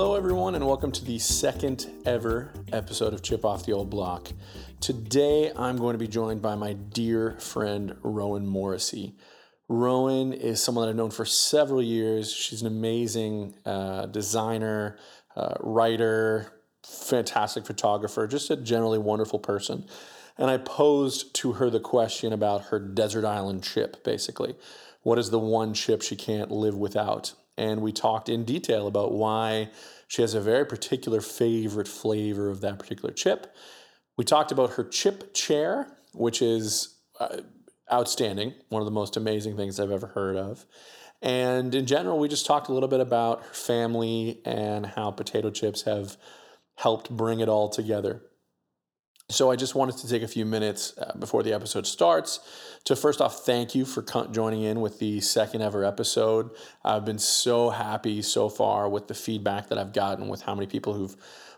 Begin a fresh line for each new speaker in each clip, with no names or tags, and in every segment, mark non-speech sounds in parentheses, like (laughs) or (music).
Hello, everyone, and welcome to the second ever episode of Chip Off the Old Block. Today, I'm going to be joined by my dear friend, Rowan Morrissey. Rowan is someone that I've known for several years. She's an amazing uh, designer, uh, writer, fantastic photographer, just a generally wonderful person. And I posed to her the question about her desert island chip, basically. What is the one chip she can't live without? And we talked in detail about why she has a very particular favorite flavor of that particular chip. We talked about her chip chair, which is uh, outstanding, one of the most amazing things I've ever heard of. And in general, we just talked a little bit about her family and how potato chips have helped bring it all together. So I just wanted to take a few minutes uh, before the episode starts to first off thank you for joining in with the second ever episode. I've been so happy so far with the feedback that I've gotten with how many people who've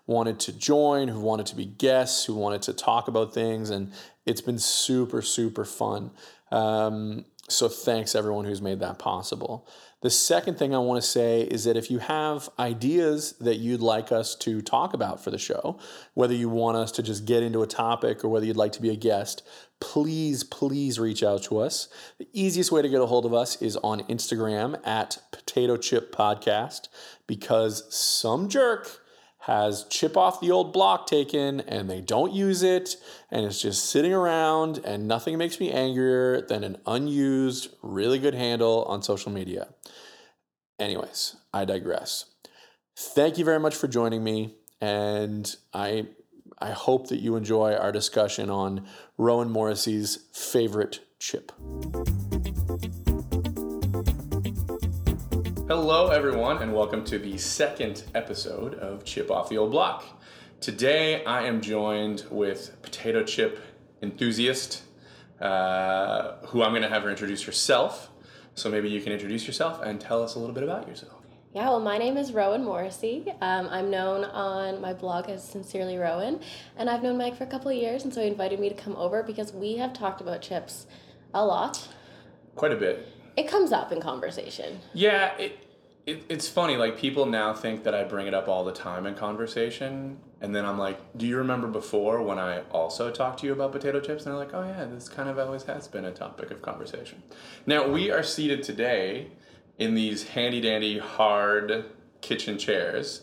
wanted to join, who wanted to be guests, who wanted to talk about things, and it's been super super fun. Um, so thanks everyone who's made that possible. The second thing I want to say is that if you have ideas that you'd like us to talk about for the show, whether you want us to just get into a topic or whether you'd like to be a guest, please, please reach out to us. The easiest way to get a hold of us is on Instagram at Potato Chip Podcast because some jerk has chip off the old block taken and they don't use it and it's just sitting around and nothing makes me angrier than an unused really good handle on social media. Anyways i digress. Thank you very much for joining me and i i hope that you enjoy our discussion on rowan morrissey's favorite chip Hello, everyone, and welcome to the second episode of Chip Off the Old Block. Today, I am joined with potato chip enthusiast, uh, who I'm going to have her introduce herself. So maybe you can introduce yourself and tell us a little bit about yourself.
Yeah, well, my name is Rowan Morrissey. Um, I'm known on my blog as Sincerely Rowan, and I've known Mike for a couple of years, and so he invited me to come over because we have talked about chips a lot.
Quite a bit
it comes up in conversation.
Yeah, it, it, it's funny. Like people now think that I bring it up all the time in conversation, and then I'm like, "Do you remember before when I also talked to you about potato chips?" And they're like, "Oh yeah, this kind of always has been a topic of conversation." Now we are seated today in these handy dandy hard kitchen chairs.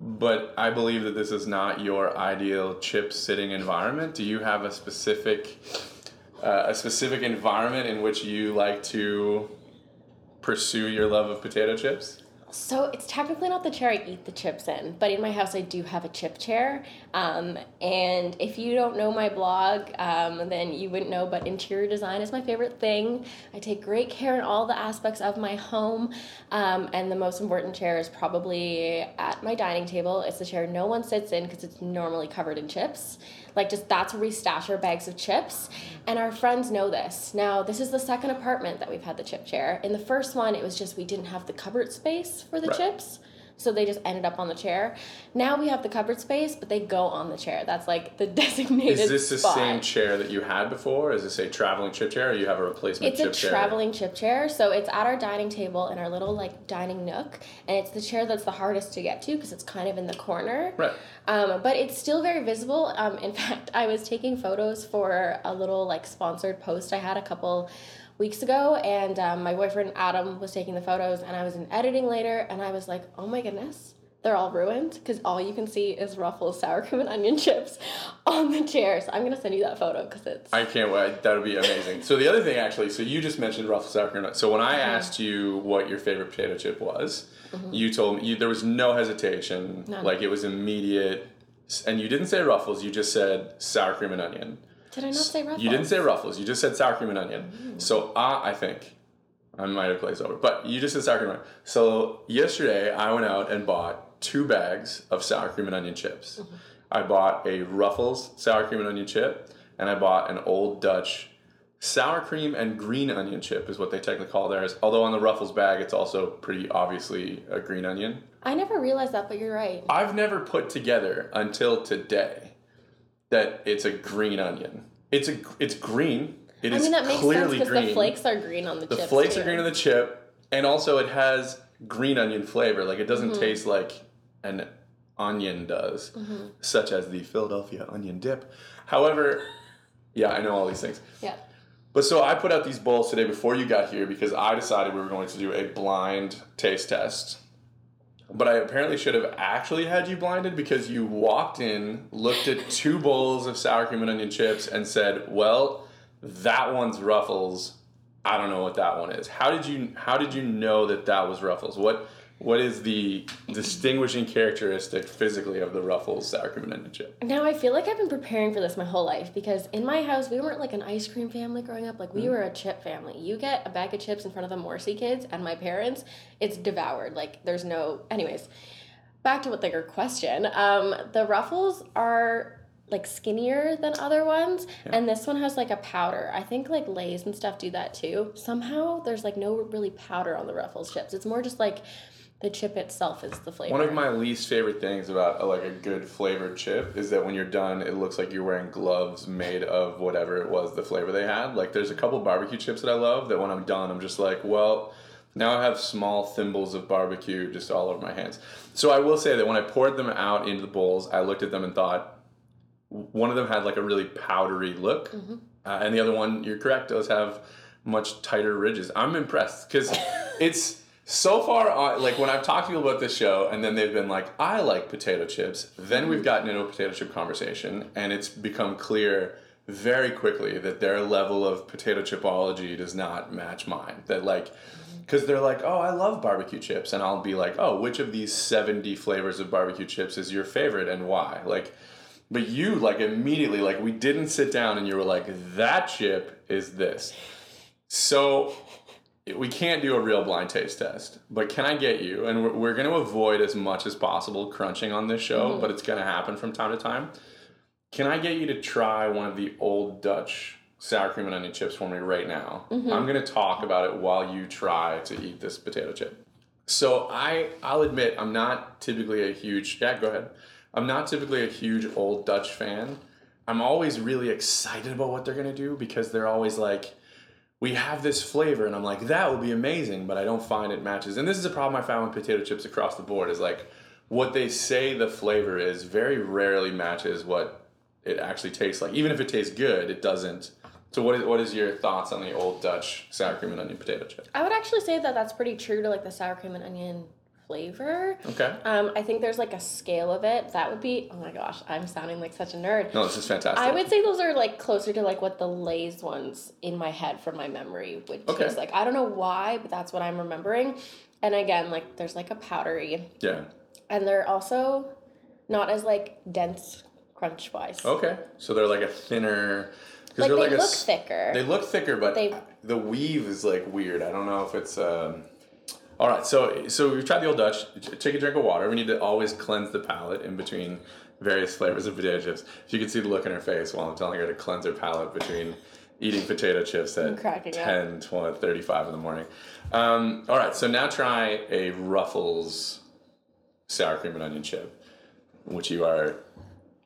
But I believe that this is not your ideal chip sitting environment. Do you have a specific uh, a specific environment in which you like to pursue your love of potato chips?
So it's technically not the chair I eat the chips in, but in my house I do have a chip chair. Um, and if you don't know my blog, um, then you wouldn't know, but interior design is my favorite thing. I take great care in all the aspects of my home. Um, and the most important chair is probably at my dining table. It's the chair no one sits in because it's normally covered in chips. Like just that's where we stash our bags of chips. And our friends know this. Now, this is the second apartment that we've had the chip chair. In the first one, it was just we didn't have the cupboard space for the right. chips so they just ended up on the chair. Now we have the cupboard space, but they go on the chair. That's like the (laughs) designated.
Is this
spot.
the same chair that you had before? Is this a traveling chip chair, or you have a replacement?
It's a chair? traveling chip chair. So it's at our dining table in our little like dining nook, and it's the chair that's the hardest to get to because it's kind of in the corner.
Right.
Um, but it's still very visible. Um, in (laughs) fact, I was taking photos for a little like sponsored post I had a couple weeks ago, and um, my boyfriend Adam was taking the photos, and I was in editing later, and I was like, oh my goodness, they're all ruined because all you can see is Ruffles sour cream and onion chips (laughs) on the chair. So I'm gonna send you that photo because it's.
I can't wait. That would be amazing. so the other thing, actually, so you just mentioned Ruffles sour cream. So when I mm-hmm. asked you what your favorite potato chip was, mm-hmm. you told me you, there was no hesitation. None. Like it was immediate, and you didn't say Ruffles. You just said sour cream and onion.
Did I not say ruffles?
You didn't say ruffles. You just said sour cream and onion. Mm. So uh, I think I might have glazed over, but you just said sour cream and onion. So yesterday I went out and bought two bags of sour cream and onion chips. Mm-hmm. I bought a Ruffles sour cream and onion chip, and I bought an Old Dutch sour cream and green onion chip is what they technically call theirs. Although on the Ruffles bag, it's also pretty obviously a green onion.
I never realized that, but you're right.
I've never put together until today that it's a green onion. It's a it's green. It I
is
mean that makes clearly sense
because the flakes are green on the,
the flakes
too.
are green on the chip, and also it has green onion flavor. Like it doesn't mm-hmm. taste like an onion does,
Mm-hmm.
such as the Philadelphia onion dip. However, yeah, I know all these things.
Yeah.
But so I put out these bowls today before you got here because I decided we were going to do a blind taste test. But I apparently should have actually had you blinded because you walked in, looked at two bowls of sour cream and onion chips, and said, "Well, that one's Ruffles. I don't know what that one is." How did you How did you know that that was Ruffles? What What is the distinguishing characteristic physically of the Ruffles sour cream and onion chip?
Now I feel like I've been preparing for this my whole life because in my house we weren't like an ice cream family growing up. Like we were a chip family. You get a bag of chips in front of the Morrissey kids and my parents, it's devoured. Like there's no. Anyways, back to what the question. Um, the Ruffles are like skinnier than other ones, and this one has like a powder. I think like Lay's and stuff do that too. Somehow there's like no really powder on the Ruffles chips. It's more just like the chip itself is the flavor.
One of my least favorite things about a, like a good flavored chip is that when you're done, it looks like you're wearing gloves made of whatever it was the flavor they had. Like there's a couple barbecue chips that I love that when I'm done, I'm just like, well, now I have small thimbles of barbecue just all over my hands. So I will say that when I poured them out into the bowls, I looked at them and thought one of them had like a really powdery look, uh, and the other one, you're correct, does have much tighter ridges. I'm impressed because (laughs) it's so far on. Like when I've talked to people about this show, and then they've been like, "I like potato chips." Then we've mm-hmm. gotten into a potato chip conversation, and it's become clear very quickly that their level of potato chipology does not match mine. That like. Mm-hmm. Because they're like, oh, I love barbecue chips. And I'll be like, oh, which of these 70 flavors of barbecue chips is your favorite and why? Like, but you like immediately like we didn't sit down and you were like that chip is this. So we can't do a real blind taste test, but can I get you? And we're, we're going to avoid as much as possible crunching on this show, mm-hmm. but it's going to happen from time to time. Can I get you to try one of the old Dutch sour cream and onion chips for me right now? Mm-hmm. I'm going to talk about it while you try to eat this potato chip. So I I'll admit I'm not typically a huge yeah go ahead. I'm not typically a huge old Dutch fan. I'm always really excited about what they're gonna do because they're always like, we have this flavor, and I'm like, that will be amazing, but I don't find it matches. And this is a problem I found with potato chips across the board is like what they say the flavor is very rarely matches what it actually tastes like. Even if it tastes good, it doesn't. So what is what is your thoughts on the old Dutch sour cream and onion potato chip?
I would actually say that that's pretty true to like the sour cream and onion flavor.
Okay.
Um, I think there's like a scale of it. That would be oh my gosh, I'm sounding like such a nerd.
No, this is fantastic.
I would say those are like closer to like what the Lay's ones in my head from my memory would
Okay.
taste like. I don't know why, but that's what I'm remembering. And again, like there's like a powdery,
Yeah.
and they're also not as like dense crunch wise.
Okay. So they're like a thinner.
like they
a
look thicker.
They look thicker, but
They-
the weave is like weird. I don't know if it's. Um... All right. So so we've tried the old Dutch. Take a drink of water. We need to always cleanse the palate in between various flavors of potato chips. If you can see the look in her face while I'm telling her to cleanse her palate between eating potato chips at
cracking
10, 20, 35 in the morning. Um, all right. So now try a Ruffles sour cream and onion chip, which you are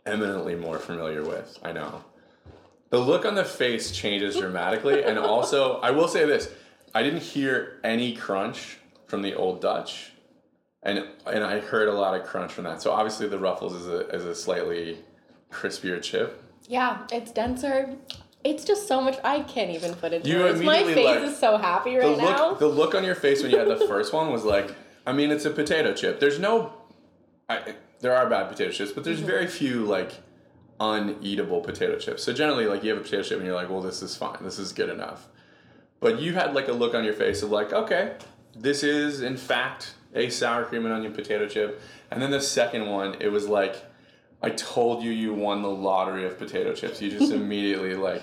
eminently more familiar with. I know. The look on the face changes (laughs) dramatically, and also I will say this: I didn't hear any crunch from the old Dutch, and and I heard a lot of crunch from that. So obviously the Ruffles is a is a slightly crispier chip.
Yeah, it's denser. It's just so much. I can't even put it.
You
words. My face
like-
is so happy
The
right
look
now.
the look on your face when you had the first one was like, I mean, it's a potato chip. There's no, I, there are bad potato chips, but
Mm-hmm.
there's very few like uneatable potato chips. So generally, like you have a potato chip and you're like, well, this is fine. This is good enough. But you had like a look on your face of like, okay, this is in fact a sour cream and onion potato chip. And then the second one, it was like, I told you you won the lottery of potato chips. You just (laughs) immediately like,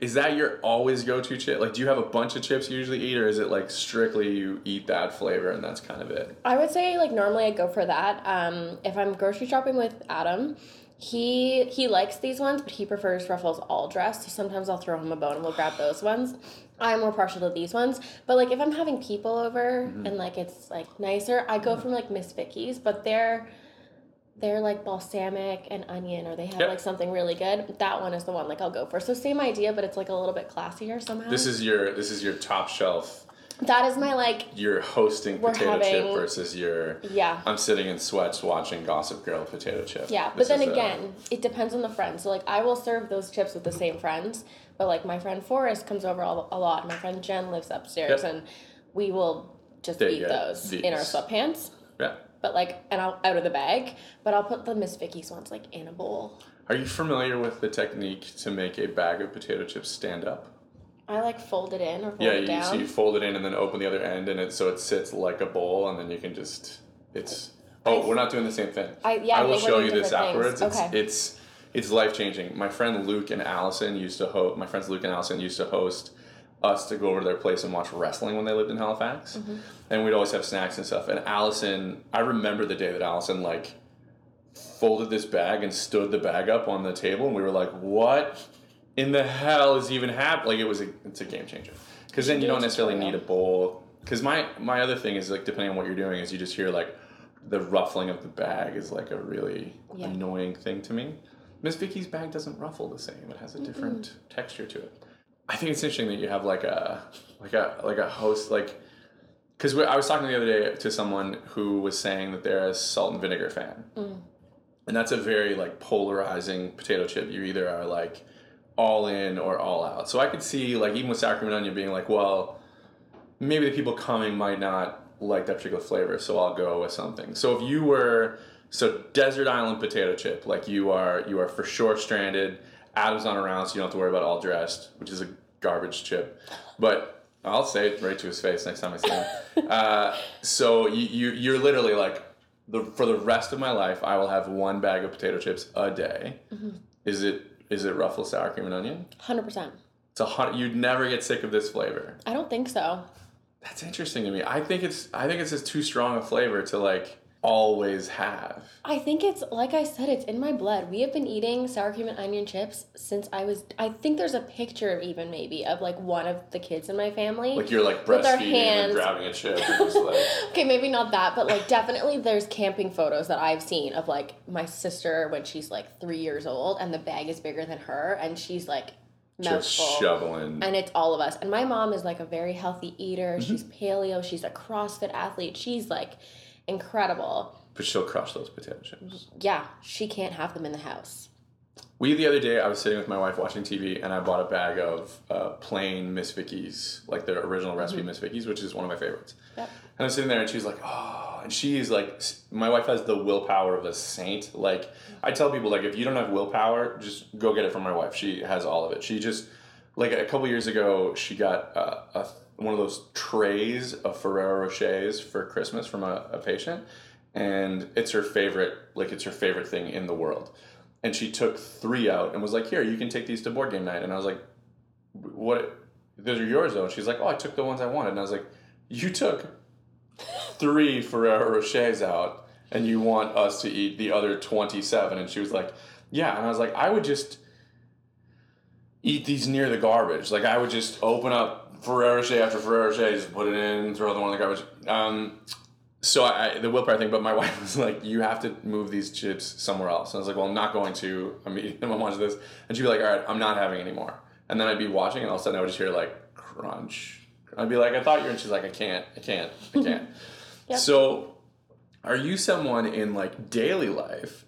is that your always go-to chip? Like, do you have a bunch of chips you usually eat, or is it like strictly you eat that flavor and that's kind of it?
I would say like normally I go for that. Um, if I'm grocery shopping with Adam, he he likes these ones, but he prefers Ruffles all dressed. So sometimes I'll throw him a bone and we'll grab those ones. I'm more partial to these ones, but like if I'm having people over
Mm-hmm.
and like it's like nicer, I go from like Miss Vickie's, but they're they're like balsamic and onion, or they have
Yep.
like something really good. That one is the one like I'll go for. So same idea, but it's like a little bit classier somehow.
This is your this is your top shelf
That is my like.
you're hosting potato chip versus your
Yeah.
I'm sitting in sweats watching Gossip Girl potato chip.
Yeah, but
This
then
a- uh,
again, it depends on the friend So like, I will serve those chips with the same friends, but like my friend Forrest comes over a a lot. My friend Jen lives upstairs,
Yep.
and we will just
There
eat those in our sweatpants.
yeah.
But like, and I'll out of the bag. But I'll put the Miss Vickie's ones like in a bowl.
Are you familiar with the technique to make a bag of potato chips stand up?
I like fold it in or fold
Yeah,
it
you,
down.
so you fold it in and then open the other end, and it so it sits like a bowl, and then you can just it's. Oh, we're not doing the same thing.
I- yeah,
I
I
will show you this
different things.
afterwards. It's
Okay.
it's it's life changing. My friend Luke and Allison used to host. My friends Luke and Allison used to host us to go over to their place and watch wrestling when they lived in Halifax,
Mm-hmm.
and we'd always have snacks and stuff. And Allison, I remember the day that Allison like folded this bag and stood the bag up on the table, and we were like, "What in the hell is even happening?" Like it was a it's a game changer because then you don't necessarily need a bowl. Because my my other thing is like depending on what you're doing is you just hear like the ruffling of the bag is like a really
Yeah.
annoying thing to me. Miss Vickie's bag doesn't ruffle the same; it has a different texture to it. I think it's interesting that you have like a like a like a host like because I was talking the other day to someone who was saying that they're a salt and vinegar fan, and that's a very like polarizing potato chip. You either are like all in or all out. So I could see like even with sour cream and onion being like, well, maybe the people coming might not like that particular flavor, so I'll go with something. So if you were so desert island potato chip, like you are you are for sure stranded. Adam's not around, so you don't have to worry about all dressed, which is a garbage chip. But I'll say it right to his face next time I see him. (laughs) uh, so you, you you're literally like the for the rest of my life, I will have one bag of potato chips a day. Is it is it ruffled sour cream and onion?
Hundred percent.
It's a hun- you'd never get sick of this flavor.
I don't think so.
That's interesting to me. I think it's I think it's just too strong a flavor to like always have.
I think it's like I said, it's in my blood. We have been eating sour cream and onion chips since I was. I think there's a picture of even maybe of like one of the kids in my family.
Like you're like breastfeeding and grabbing a chip just like (laughs)
okay, maybe not that, but like definitely there's camping photos that I've seen of like my sister when she's like three years old and the bag is bigger than her and she's like
just shoveling.
and it's all of us. And my mom is like a very healthy eater.
Mm-hmm.
She's paleo. She's a CrossFit athlete. She's like incredible.
But she'll crush those potato chips.
Yeah, she can't have them in the house.
We the other day I was sitting with my wife watching TV and I bought a bag of uh, plain Miss Vickie's, like the original recipe Miss Vickie's, which is one of my favorites.
Yep.
And I'm sitting there and she's like, oh, and she's like, my wife has the willpower of a saint. Like, I tell people, like, if you don't have willpower, just go get it from my wife. She has all of it. She just, like, a couple years ago, she got uh, a, one of those trays of Ferrero Rochers for Christmas from a, a patient. And it's her favorite, like, it's her favorite thing in the world. And she took three out and was like, here, you can take these to board game night. And I was like, what? Those are yours, though. And she's like, oh, I took the ones I wanted. And I was like, you took three Ferrero Rochers out and you want us to eat the other 27 and she was like yeah and I was like I would just eat these near the garbage like I would just open up Ferrero Rocher after Ferrero Rocher just put it in throw the one in the garbage. Um, so I, I the willpower thing but my (laughs) wife was like you have to move these chips somewhere else. And I was like well I'm not going to I'm eating (laughs) them I'm watching this. And she'd be like all right I'm not having any more. And then I'd be watching and all of a sudden I would just hear like crunch. I'd be like I thought you were and she's like I can't I can't I (laughs) can't. So, are you someone in like daily life?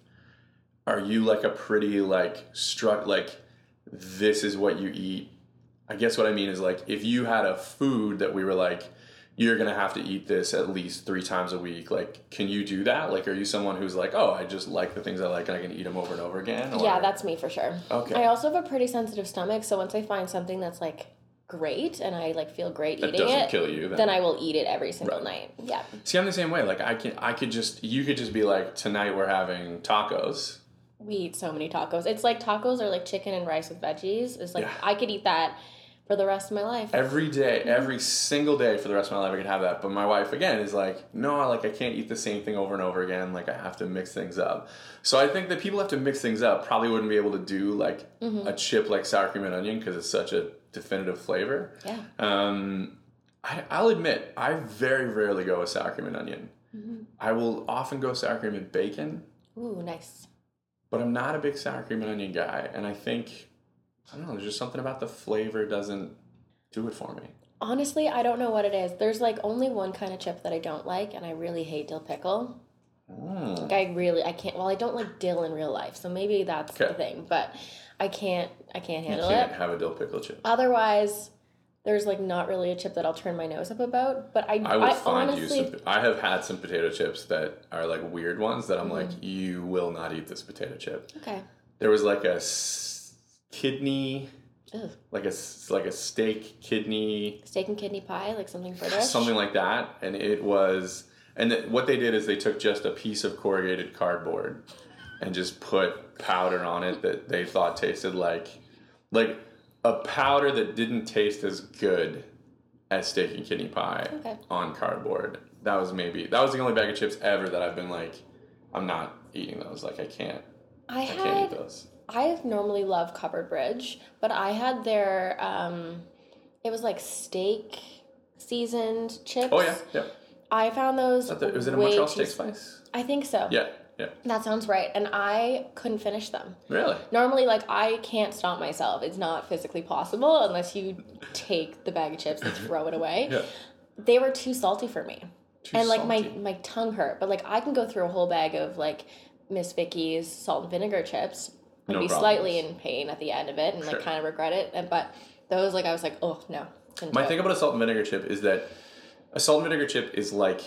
Are you like a pretty like struck like this is what you eat? I guess what I mean is like if you had a food that we were like you're gonna have to eat this at least three times a week. Like, can you do that? Like, are you someone who's like, oh, I just like the things I like and I can eat them over and over again? Or-
Yeah, that's me for sure.
Okay.
I also have a pretty sensitive stomach, so once I find something that's like great and I like feel great
that
eating it,
kill you. Then.
then I will eat it every single
Right.
night. Yeah.
See, I'm the same way. Like, I can, I could just, you could just be like, tonight we're having tacos.
We eat so many tacos. It's like tacos are like chicken and rice with veggies. It's like
Yeah.
I could eat that for the rest of my life.
every day, mm-hmm. every single day for the rest of my life, I can have that. But my wife again is like, no, like I can't eat the same thing over and over again. Like I have to mix things up. So I think that people have to mix things up. Probably wouldn't be able to do like mm-hmm. a chip like sour cream and onion because it's such a definitive flavor.
Yeah.
Um, I, I'll admit, I very rarely go with sour cream and onion. Mm-hmm. I will often go sour cream and bacon,
Ooh, nice.
but I'm not a big sour cream and onion guy. And I think, I don't know, there's just something about the flavor doesn't do it for me.
Honestly, I don't know what it is. There's like only one kind of chip that I don't like, and I really hate dill pickle.
Mm.
Like I really, I can't. Well, I don't like dill in real life, so maybe that's the thing. But I can't, I can't handle You
can't
it.
have a dill pickle chip.
Otherwise, there's like not really a chip that I'll turn my nose up about. But I,
I will
I
find
honestly,
you some. I have had some potato chips that are like weird ones that I'm
Mm-hmm.
like, you will not eat this potato chip.
okay.
There was like a kidney,
Ugh.
like a like a steak kidney,
Steak and kidney pie, like something (laughs) British.
something like that, and it was. And th- what they did is they took just a piece of corrugated cardboard and just put powder on it that they thought tasted like like a powder that didn't taste as good as steak and kidney pie
Okay.
on cardboard. That was maybe that was the only bag of chips ever that I've been like, I'm not eating those. Like I can't,
I
I can't eat those.
I normally love Covered Bridge, but I had their um it was like steak seasoned chips.
Oh yeah, yeah.
I found those
that was it a
way
Montreal steak spice?
I think so.
Yeah, yeah.
That sounds right. And I couldn't finish them.
Really?
Normally like I can't stop myself. It's not physically possible unless you take the bag of chips and (laughs) throw it away.
Yeah.
They were too salty for me.
Too
and like
salty.
my my tongue hurt. But like I can go through a whole bag of like Miss Vickie's salt and vinegar chips
No
be
problems.
slightly in pain at the end of it and
Sure.
like kind of regret it. And but those like I was like, oh no.
My thing about a salt and vinegar chip is that a salt and vinegar chip is like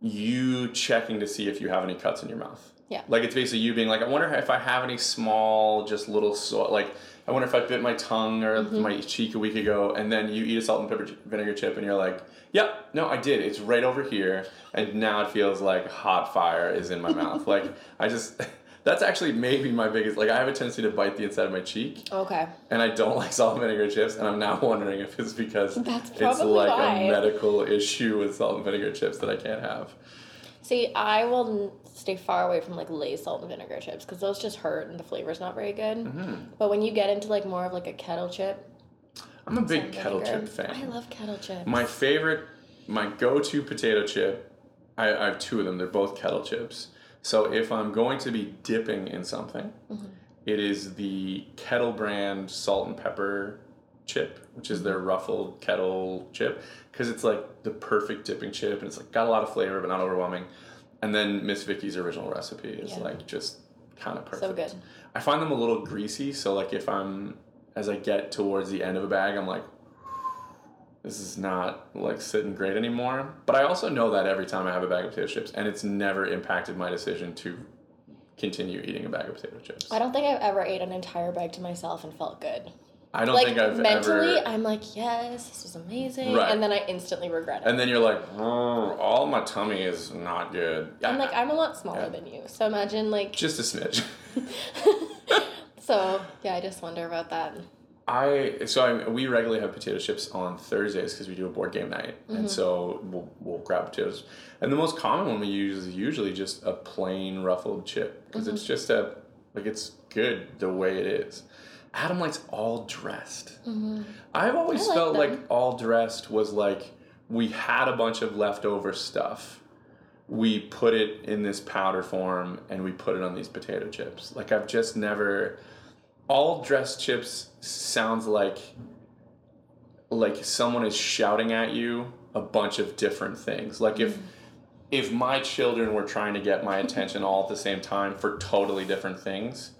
you checking to see if you have any cuts in your mouth.
Yeah.
Like it's basically you being like, I wonder if I have any small, just little so like I wonder if I bit my tongue or
Mm-hmm.
my cheek a week ago, and then you eat a salt and pepper ch- vinegar chip, and you're like, Yep, no, I did. It's right over here, and now it feels like hot fire is in my mouth. (laughs) Like I just, (laughs) that's actually maybe my biggest. Like I have a tendency to bite the inside of my cheek,
Okay.
and I don't like salt and vinegar chips, and I'm now (laughs) wondering if it's because it's like
why.
a medical issue with salt and vinegar chips that I can't have.
See, I will stay far away from like Lay's salt and vinegar chips because those just hurt and the flavor's not very good.
Mm-hmm.
But when you get into like more of like a kettle chip,
I'm a big kettle
vinegar-
chip fan.
I love kettle chips.
My favorite, my go-to potato chip, I, I have two of them. They're both kettle chips. So if I'm going to be dipping in something,
Mm-hmm.
it is the Kettle brand salt and pepper chip, which is their ruffled kettle chip, because it's like the perfect dipping chip, and it's like got a lot of flavor but not overwhelming. And then Miss Vickie's original recipe is
Yeah.
like just kind of perfect.
so good.
I find them a little greasy, so like if I'm as I get towards the end of a bag, I'm like, this is not like sitting great anymore. But I also know that every time I have a bag of potato chips, and it's never impacted my decision to continue eating a bag of potato chips.
I don't think I've ever ate an entire bag to myself and felt good.
I don't
like
think I've
mentally,
ever.
I'm like, yes, this was amazing,
Right.
and then I instantly regret it.
And then you're like, "Oh, all my tummy is not good.
I'm like, I'm a lot smaller
Yeah.
than you, so imagine like.
just a smidge. (laughs)
so yeah, I just wonder about that.
I so I, we regularly have potato chips on Thursdays because we do a board game night, and mm-hmm. so we'll, we'll grab potatoes. And the most common one we use is usually just a plain ruffled chip because it's mm-hmm. just a like it's good the way it is. Adam likes all dressed. Mm-hmm. I've always
like
felt
them.
like all dressed was like we had a bunch of leftover stuff. We put it in this powder form and we put it on these potato chips. Like I've just never all dressed chips sounds like like someone is shouting at you a bunch of different things. Like if mm. if my children were trying to get my attention all at the same time for totally different things,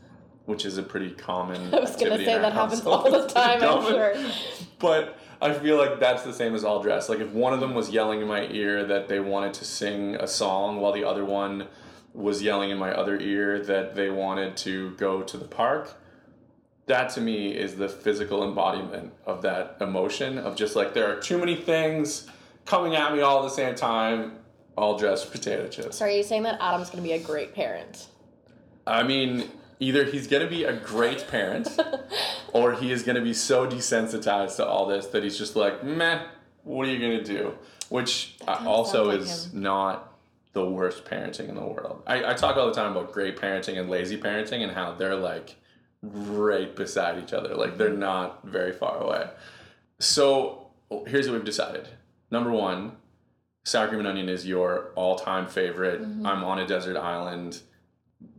which is a pretty common (laughs)
I was gonna say that happens all the time. I'm sure.
But I feel like that's the same as all dress. Like if one of them was yelling in my ear that they wanted to sing a song while the other one was yelling in my other ear that they wanted to go to the park, that to me is the physical embodiment of that emotion of just like there are too many things coming at me all at the same time, all dressed potato chips.
So are you saying that Adam's gonna be a great parent?
I mean, either he's going to be a great parent (laughs) or he is going to be so desensitized to all this that he's just like, meh, what are you going to do? Which also
like
is
him.
not the worst parenting in the world. I, I talk all the time about great parenting and lazy parenting and how they're like right beside each other. Like they're mm-hmm. not very far away. So here's what we've decided. Number one, sour cream and onion is your all-time favorite. Mm-hmm. I'm on a desert island.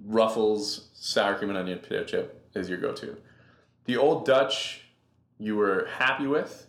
Ruffles sour cream and onion potato chip is your go-to. The old Dutch, you were happy with.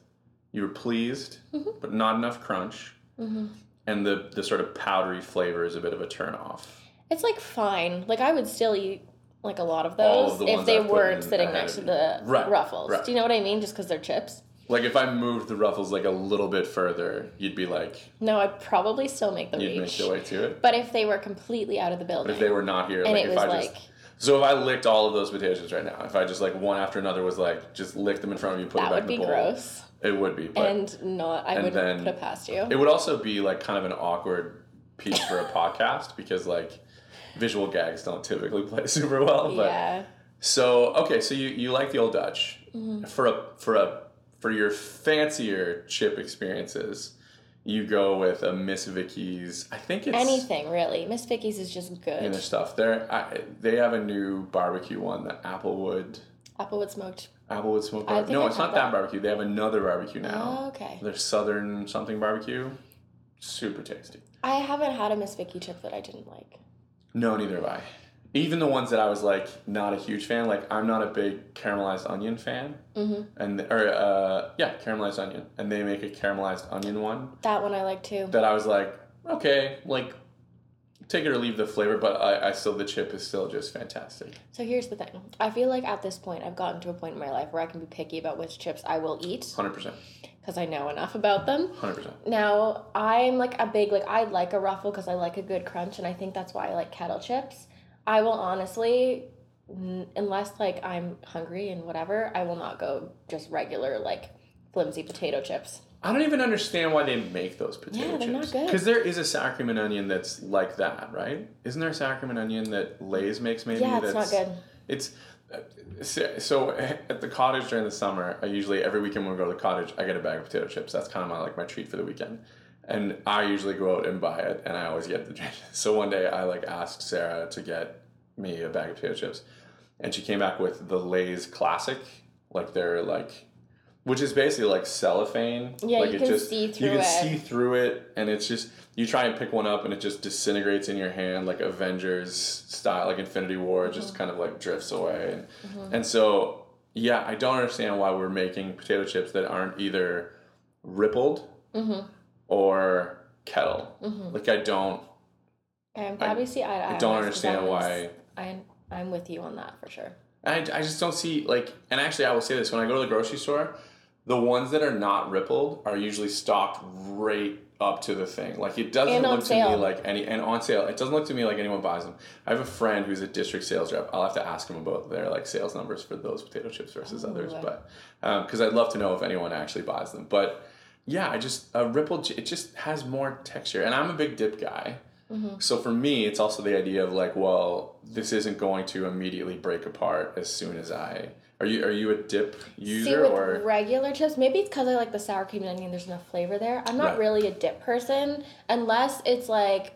you were pleased,
Mm-hmm.
but not enough crunch, mm-hmm. and the the sort of powdery flavor is a bit of a turn off.
It's like fine. Like I would still eat like a lot of those
of the
if they
I've
weren't sitting next to the.
Right,
ruffles.
right.
Do you know what I mean? Just because they're chips.
Like if I moved the ruffles like a little bit further, you'd be like
No, I'd probably still make the
you'd make
reach.
the way to it.
But if they were completely out of the building,
But if they were not here,
and
like
it
if
was
I
like
just so if I licked all of those potatoes right now, if I just like one after another was like just lick them in front of you, put
that
it back
would
in
be
the bowl,
gross
it would be. But
and not. I
and
wouldn't
then-
put it past you.
It would also be like kind of an awkward piece for a (laughs) podcast because like visual gags don't typically play (laughs) super well. But
yeah.
so okay, so you you like the old Dutch
Mm-hmm.
for a for a for your fancier chip experiences. You go with a Miss Vickie's. I think it's
Anything really. Miss Vickie's is just good.
their stuff. They're I, they have a new barbecue one, the Applewood
Applewood smoked.
Applewood smoked
I
barbecue. No,
I've
it's not that.
that.
barbecue. They have another barbecue now.
Oh, okay.
Their Southern something barbecue, super tasty.
I haven't had a Miss Vickie chip that I didn't like.
No, neither have I. Even the ones that I was like not a huge fan, like I'm not a big caramelized onion fan,
hmm
and or uh, yeah, caramelized onion, and they make a caramelized onion one
That one I like too.
that I was like, okay, like take it or leave the flavor, but I, I still the chip is still just fantastic.
So here's the thing. I feel like at this point I've gotten to a point in my life where I can be picky about which chips I will eat
Hundred percent,
because I know enough about them.
hundred percent.
Now I'm like a big like I like a ruffle because I like a good crunch and I think that's why I like kettle chips. I will honestly, n- unless like I'm hungry and whatever, I will not go just regular like flimsy potato chips.
I don't even understand why they make those potato
Yeah, they're not
chips.
good.
Because there is a and onion that's like that, right? Isn't there a and onion that Lay's makes maybe?
yeah, it's
that's,
not good.
It's so (laughs) at the cottage during the summer. I usually every weekend when we go to the cottage, I get a bag of potato chips. That's kind of my like my treat for the weekend. And I usually go out and buy it, and I always get the drink. (laughs) So one day I like asked Sarah to get me a bag of potato chips, and she came back with the Lay's classic, like they're like, which is basically like cellophane.
Yeah,
like
you
it
can
just,
see
You can
it.
see through it, and it's just you try and pick one up, and it just disintegrates in your hand like Avengers style, like Infinity War.
Mm-hmm.
just kind of like drifts away, and and so yeah, I don't understand why we're making potato chips that aren't either rippled
Mm-hmm.
or kettle. Like I don't,
I'm glad we see eye to eye.
I don't
this, 'cause that
understand why.
I I'm with you on that for sure.
I, I just don't see like and actually I will say this when I go to the grocery store the ones that are not rippled are usually stocked right up to the thing like it doesn't look to me like any and on sale it doesn't look to me like anyone buys them I have a friend who's a district sales rep I'll have to ask him about their like sales numbers for those potato chips versus others
Ooh.
but because I'd love to know if anyone actually buys them but yeah I just a rippled ch- it just has more texture and I'm a big dip guy
Mm-hmm.
so for me, it's also the idea of like, well, this isn't going to immediately break apart as soon as I. Are you are you a dip user
See, with
or
regular chips, maybe it's because I like the sour cream and onion. There's enough flavor there. I'm not
Right.
really a dip person unless it's like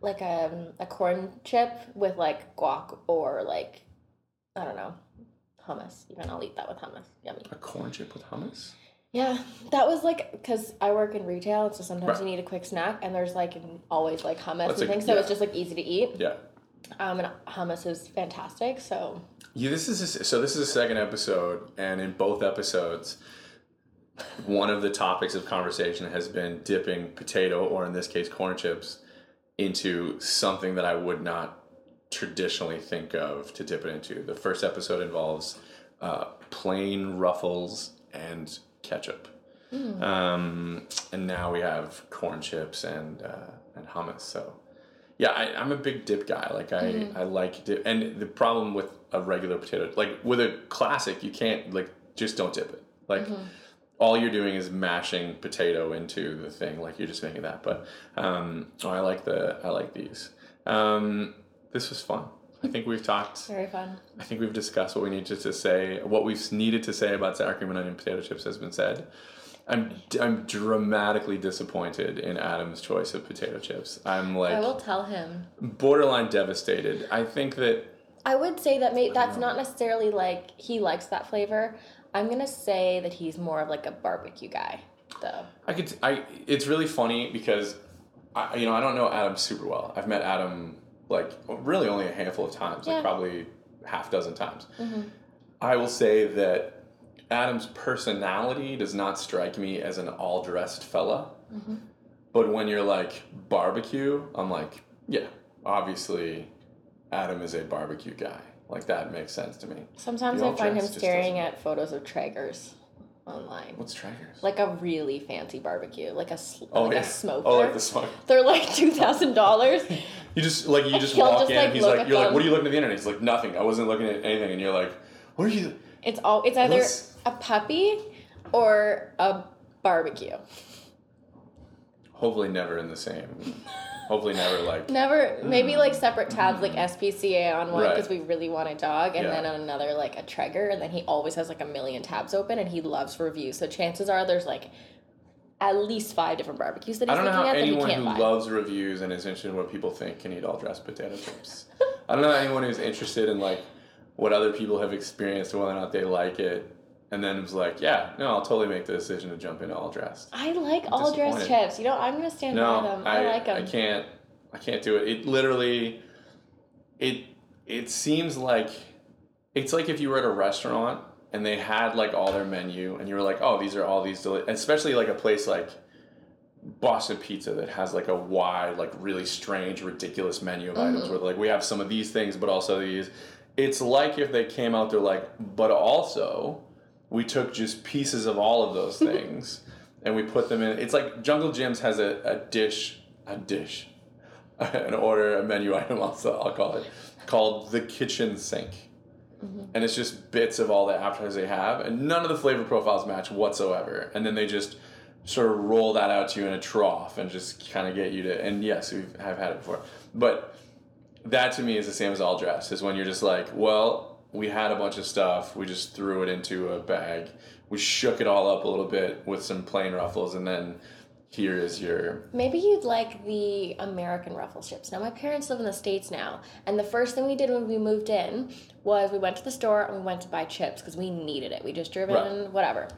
like a a corn chip with like guac or like I don't know hummus. Even I'll eat that with hummus. Yummy.
a corn chip with hummus?
Yeah, that was like because I work in retail, so sometimes
Right.
you need a quick snack, and there's like always like hummus
That's
and things, so
yeah.
it's just like easy to eat.
Yeah.
Um, and hummus is fantastic. So
Yeah, this is a, so. This is a second episode, and in both episodes, one of the topics of conversation has been dipping potato, or in this case, corn chips, into something that I would not traditionally think of to dip it into. The first episode involves uh, plain ruffles and ketchup, um, and now we have corn chips and uh, and hummus. So. Yeah, I, I'm a big dip guy. Like I, I like dip, and the problem with a regular potato, like with a classic, you can't like just don't dip it. Like all you're doing is mashing potato into the thing. Like you're just making that. But um, oh, I like the I like these. Um, this was fun. I think we've talked.
very fun.
I think we've discussed what we needed to say. What we've needed to say about sour cream and onion potato chips has been said. I'm I'm dramatically disappointed in Adam's choice of potato chips. I'm like
I will tell him.
borderline devastated. I think that
I would say that may, that's not necessarily like he likes that flavor. I'm gonna say that he's more of like a barbecue guy, though.
I could. I. It's really funny because, I, you know, I don't know Adam super well. I've met Adam like really only a handful of times,
Yeah.
like probably half dozen times. Mm-hmm. I will say that Adam's personality does not strike me as an all dressed fella. Mm-hmm. But when you're like barbecue, I'm like, yeah, obviously Adam is a barbecue guy. Like that makes sense to me.
Sometimes I find him staring at photos of Traegers online.
What's Traegers?
Like a really fancy barbecue, like a sl-
oh
like
yeah.
a smoker.
Oh, like the smoke.
They're like two thousand dollars. (laughs)
You just like you (laughs) just
he'll
walk
just,
in.
like,
he's like, you're like,
them.
what are you looking at the internet? He's like, nothing. I wasn't looking at anything. And you're like, what are you?
It's all. It's either a puppy or a barbecue.
Hopefully never in the same. Hopefully never like.
Never, maybe like mm. separate tabs, like SPCA on one
Right.
because we really want a dog, and
Yeah.
then on another like a Traeger, and then he always has like a million tabs open, and he loves reviews. So chances are there's like at least five different barbecues that
I
he's
don't know
looking
how
at that he
anyone
can't
who
buy.
loves reviews and is interested in what people think can eat all dressed potato chips. I don't know anyone who's interested in like what other people have experienced and whether or not they like it, and then it was like, yeah, no, I'll totally make the decision to jump into all dressed.
I like all dressed chips. You know, I'm gonna stand by them.
I,
I, like them.
I can't. I can't do it. It literally, it it seems like it's like if you were at a restaurant and they had like all their menu and you were like, oh, these are all these, deli-, especially like a place like Boston Pizza that has like a wide, like really strange, ridiculous menu of items mm-hmm. where like we have some of these things, but also these. It's like if they came out, they're like, but also we took just pieces of all of those (laughs) things and we put them in. It's like Jungle Jim's has a, a dish, a dish, (laughs) an order, a menu (laughs) item, also, I'll call it, called the kitchen sink. Mm-hmm. And it's just bits of all the appetizers they have, and none of the flavor profiles match whatsoever. And then they just sort of roll that out to you in a trough and just kind of get you to. And yes, we have had it before, but that to me is the same as all dress. Is when you're just like, well, we had a bunch of stuff, we just threw it into a bag, we shook it all up a little bit with some plain ruffles, and then here is your
Maybe you'd like the American ruffle chips. Now, my parents live in the States now, and the first thing we did when we moved in was we went to the store and we went to buy chips because we needed it. We just drove
Right.
in, whatever.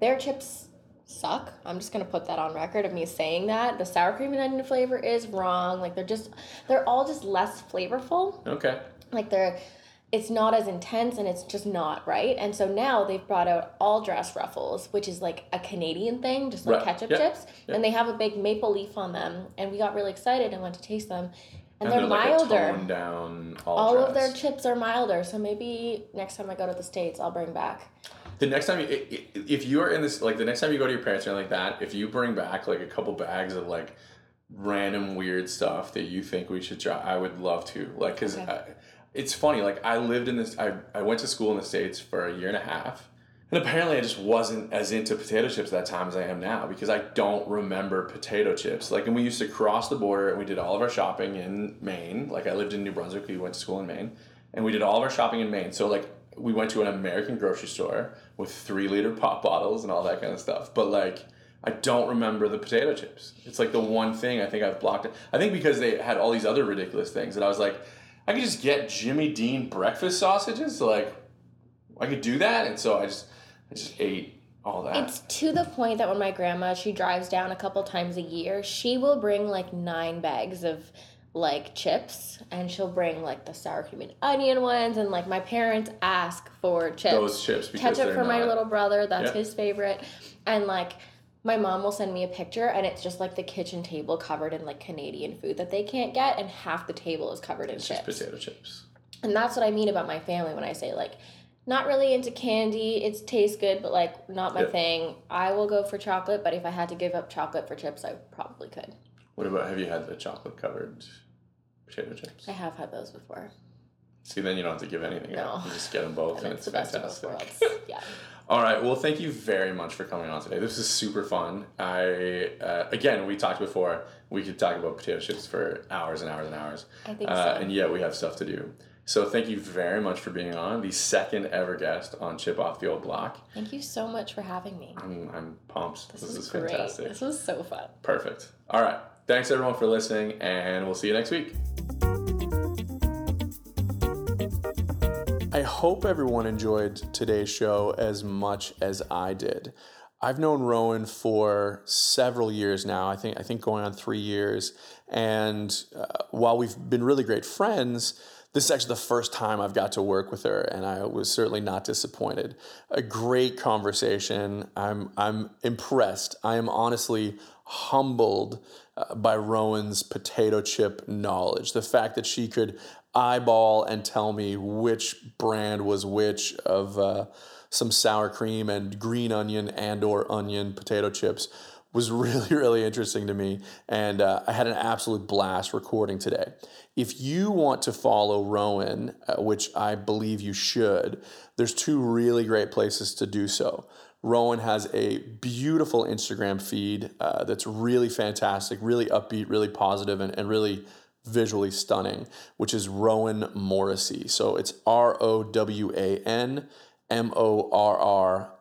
Their chips suck. I'm just gonna put that on record of me saying that. The sour cream and onion flavor is wrong. Like they're just, they're all just less flavorful.
okay.
Like they're, it's not as intense and it's just not right. And so now they've brought out all dress ruffles, which is like a Canadian thing, just like
Right.
ketchup
Yep.
chips.
Yep.
And they have a big maple leaf on them. And we got really excited and went to taste them. And,
And
they're,
they're like
milder.
toned down all,
all of their chips are milder. So maybe next time I go to the States, I'll bring back.
The next time, you, if you are in this, like the next time you go to your parents or anything like that, if you bring back like a couple bags of like random weird stuff that you think we should try, I would love to. Like, cause
Okay.
I, it's funny. Like, I lived in this. I I went to school in the states for a year and a half, and apparently I just wasn't as into potato chips at that time as I am now because I don't remember potato chips. Like, and we used to cross the border and we did all of our shopping in Maine. Like, I lived in New Brunswick. We went to school in Maine, and we did all of our shopping in Maine. So like we went to an American grocery store with three liter pop bottles and all that kind of stuff. But like, I don't remember the potato chips. It's like the one thing I think I've blocked it. I think because they had all these other ridiculous things that I was like, I could just get Jimmy Dean breakfast sausages. Like, I could do that, and so I just, I just ate all that.
It's to the point that when my grandma, she drives down a couple times a year, she will bring like nine bags of like chips and she'll bring like the sour cream and onion ones and like my parents ask for chips.
Those chips because
ketchup for my little brother that's
Yeah.
his favorite and like my mom will send me a picture and it's just like the kitchen table covered in like canadian food that they can't get and half the table is covered in
It's
chips
potato chips.
and that's what i mean about my family when i say like not really into candy it tastes good but like not my thing i will go for chocolate but if i had to give up chocolate for chips i probably could
What about have you had the chocolate covered potato chips?
i have had those before
See, then you don't have to give anything
No.
up. You just get them both, and,
and
it's,
it's the best of
fantastic. (laughs)
yeah
All right. Well, thank you very much for coming on today. This is super fun. I uh, again, we talked before. We could talk about potato chips for hours and hours and hours.
I think
uh,
so.
And yet we have stuff to do. So thank you very much for being on, the second ever guest on Chip Off the Old Block.
thank you so much for having me
I'm, I'm pumped.
this,
This,
is,
is,
great
fantastic.
this was so fun
Perfect. All right. Thanks everyone for listening, and we'll see you next week. I hope everyone enjoyed today's show as much as I did. I've known Rowan for several years now. I think I think going on three years, and uh, while we've been really great friends, this is actually the first time I've got to work with her, and I was certainly not disappointed. A great conversation. I'm I'm impressed. I am honestly humbled uh, by Rowan's potato chip knowledge. The fact that she could eyeball and tell me which brand was which of uh, some sour cream and green onion and or onion potato chips was (laughs) really really interesting to me. And uh, i had an absolute blast recording today. If you want to follow rowan uh, which i believe you should there's two really great places to do so rowan has a beautiful instagram feed uh, that's really fantastic really upbeat really positive and, and really visually stunning which is rowan morrissey so it's r-o-w-a-n m-o-r-r-i-s-s-y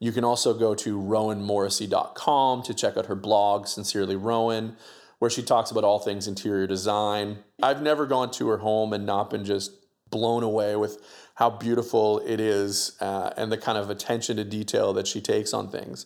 you can also go to rowanmorrissey.com to check out her blog, Sincerely Rowan, where she talks about all things interior design. I've never gone to her home and not been just blown away with how beautiful it is uh, and the kind of attention to detail that she takes on things.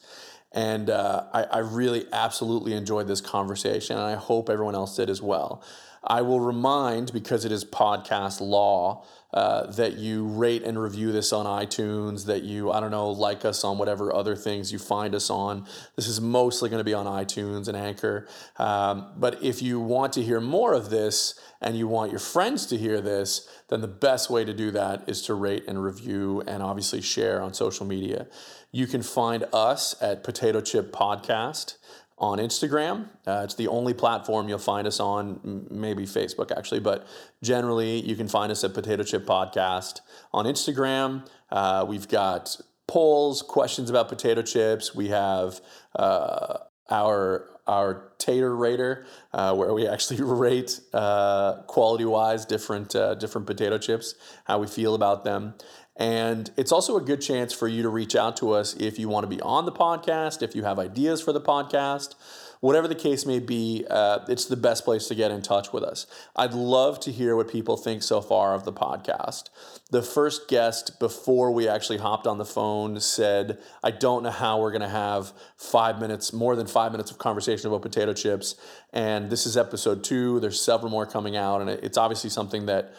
And uh, I, I really absolutely enjoyed this conversation, and I hope everyone else did as well. I will remind, because it is podcast law, uh, that you rate and review this on iTunes, that you, I don't know, like us on whatever other things you find us on. This is mostly going to be on iTunes and Anchor. Um, but if you want to hear more of this and you want your friends to hear this, then the best way to do that is to rate and review and obviously share on social media. You can find us at Potato Chip Podcast on Instagram. Uh, it's the only platform you'll find us on, maybe Facebook actually, but generally you can find us at Potato Chip Podcast on Instagram. Uh, we've got polls, questions about potato chips. We have uh, our our tater rater, uh, where we (laughs) actually rate uh, quality wise different uh, different potato chips, how we feel about them. And it's also a good chance for you to reach out to us if you want to be on the podcast, if you have ideas for the podcast, whatever the case may be, uh, it's the best place to get in touch with us. I'd love to hear what people think so far of the podcast. The first guest, before we actually hopped on the phone, said, I don't know how we're going to have five minutes, more than five minutes of conversation about potato chips. And this is episode two. There's several more coming out. And it's obviously something that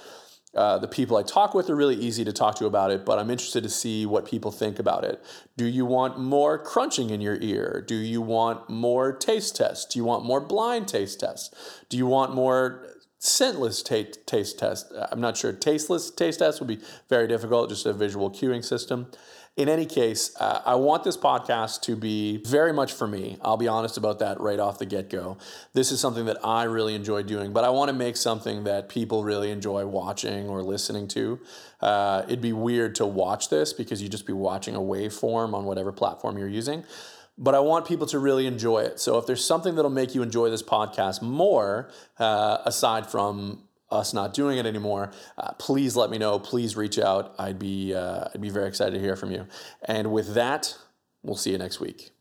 uh, the people I talk with are really easy to talk to about it, but I'm interested to see what people think about it. Do you want more crunching in your ear? Do you want more taste tests? Do you want more blind taste tests? Do you want more scentless t- taste tests? I'm not sure. Tasteless taste tests would be very difficult, just a visual cueing system. In any case, uh, I want this podcast to be very much for me. I'll be honest about that right off the get go. This is something that I really enjoy doing, but I want to make something that people really enjoy watching or listening to. Uh, it'd be weird to watch this because you'd just be watching a waveform on whatever platform you're using but I want people to really enjoy it. So if there's something that'll make you enjoy this podcast more, uh, aside from us not doing it anymore, uh, please let me know. Please reach out. I'd be uh, I'd be very excited to hear from you. And with that, we'll see you next week.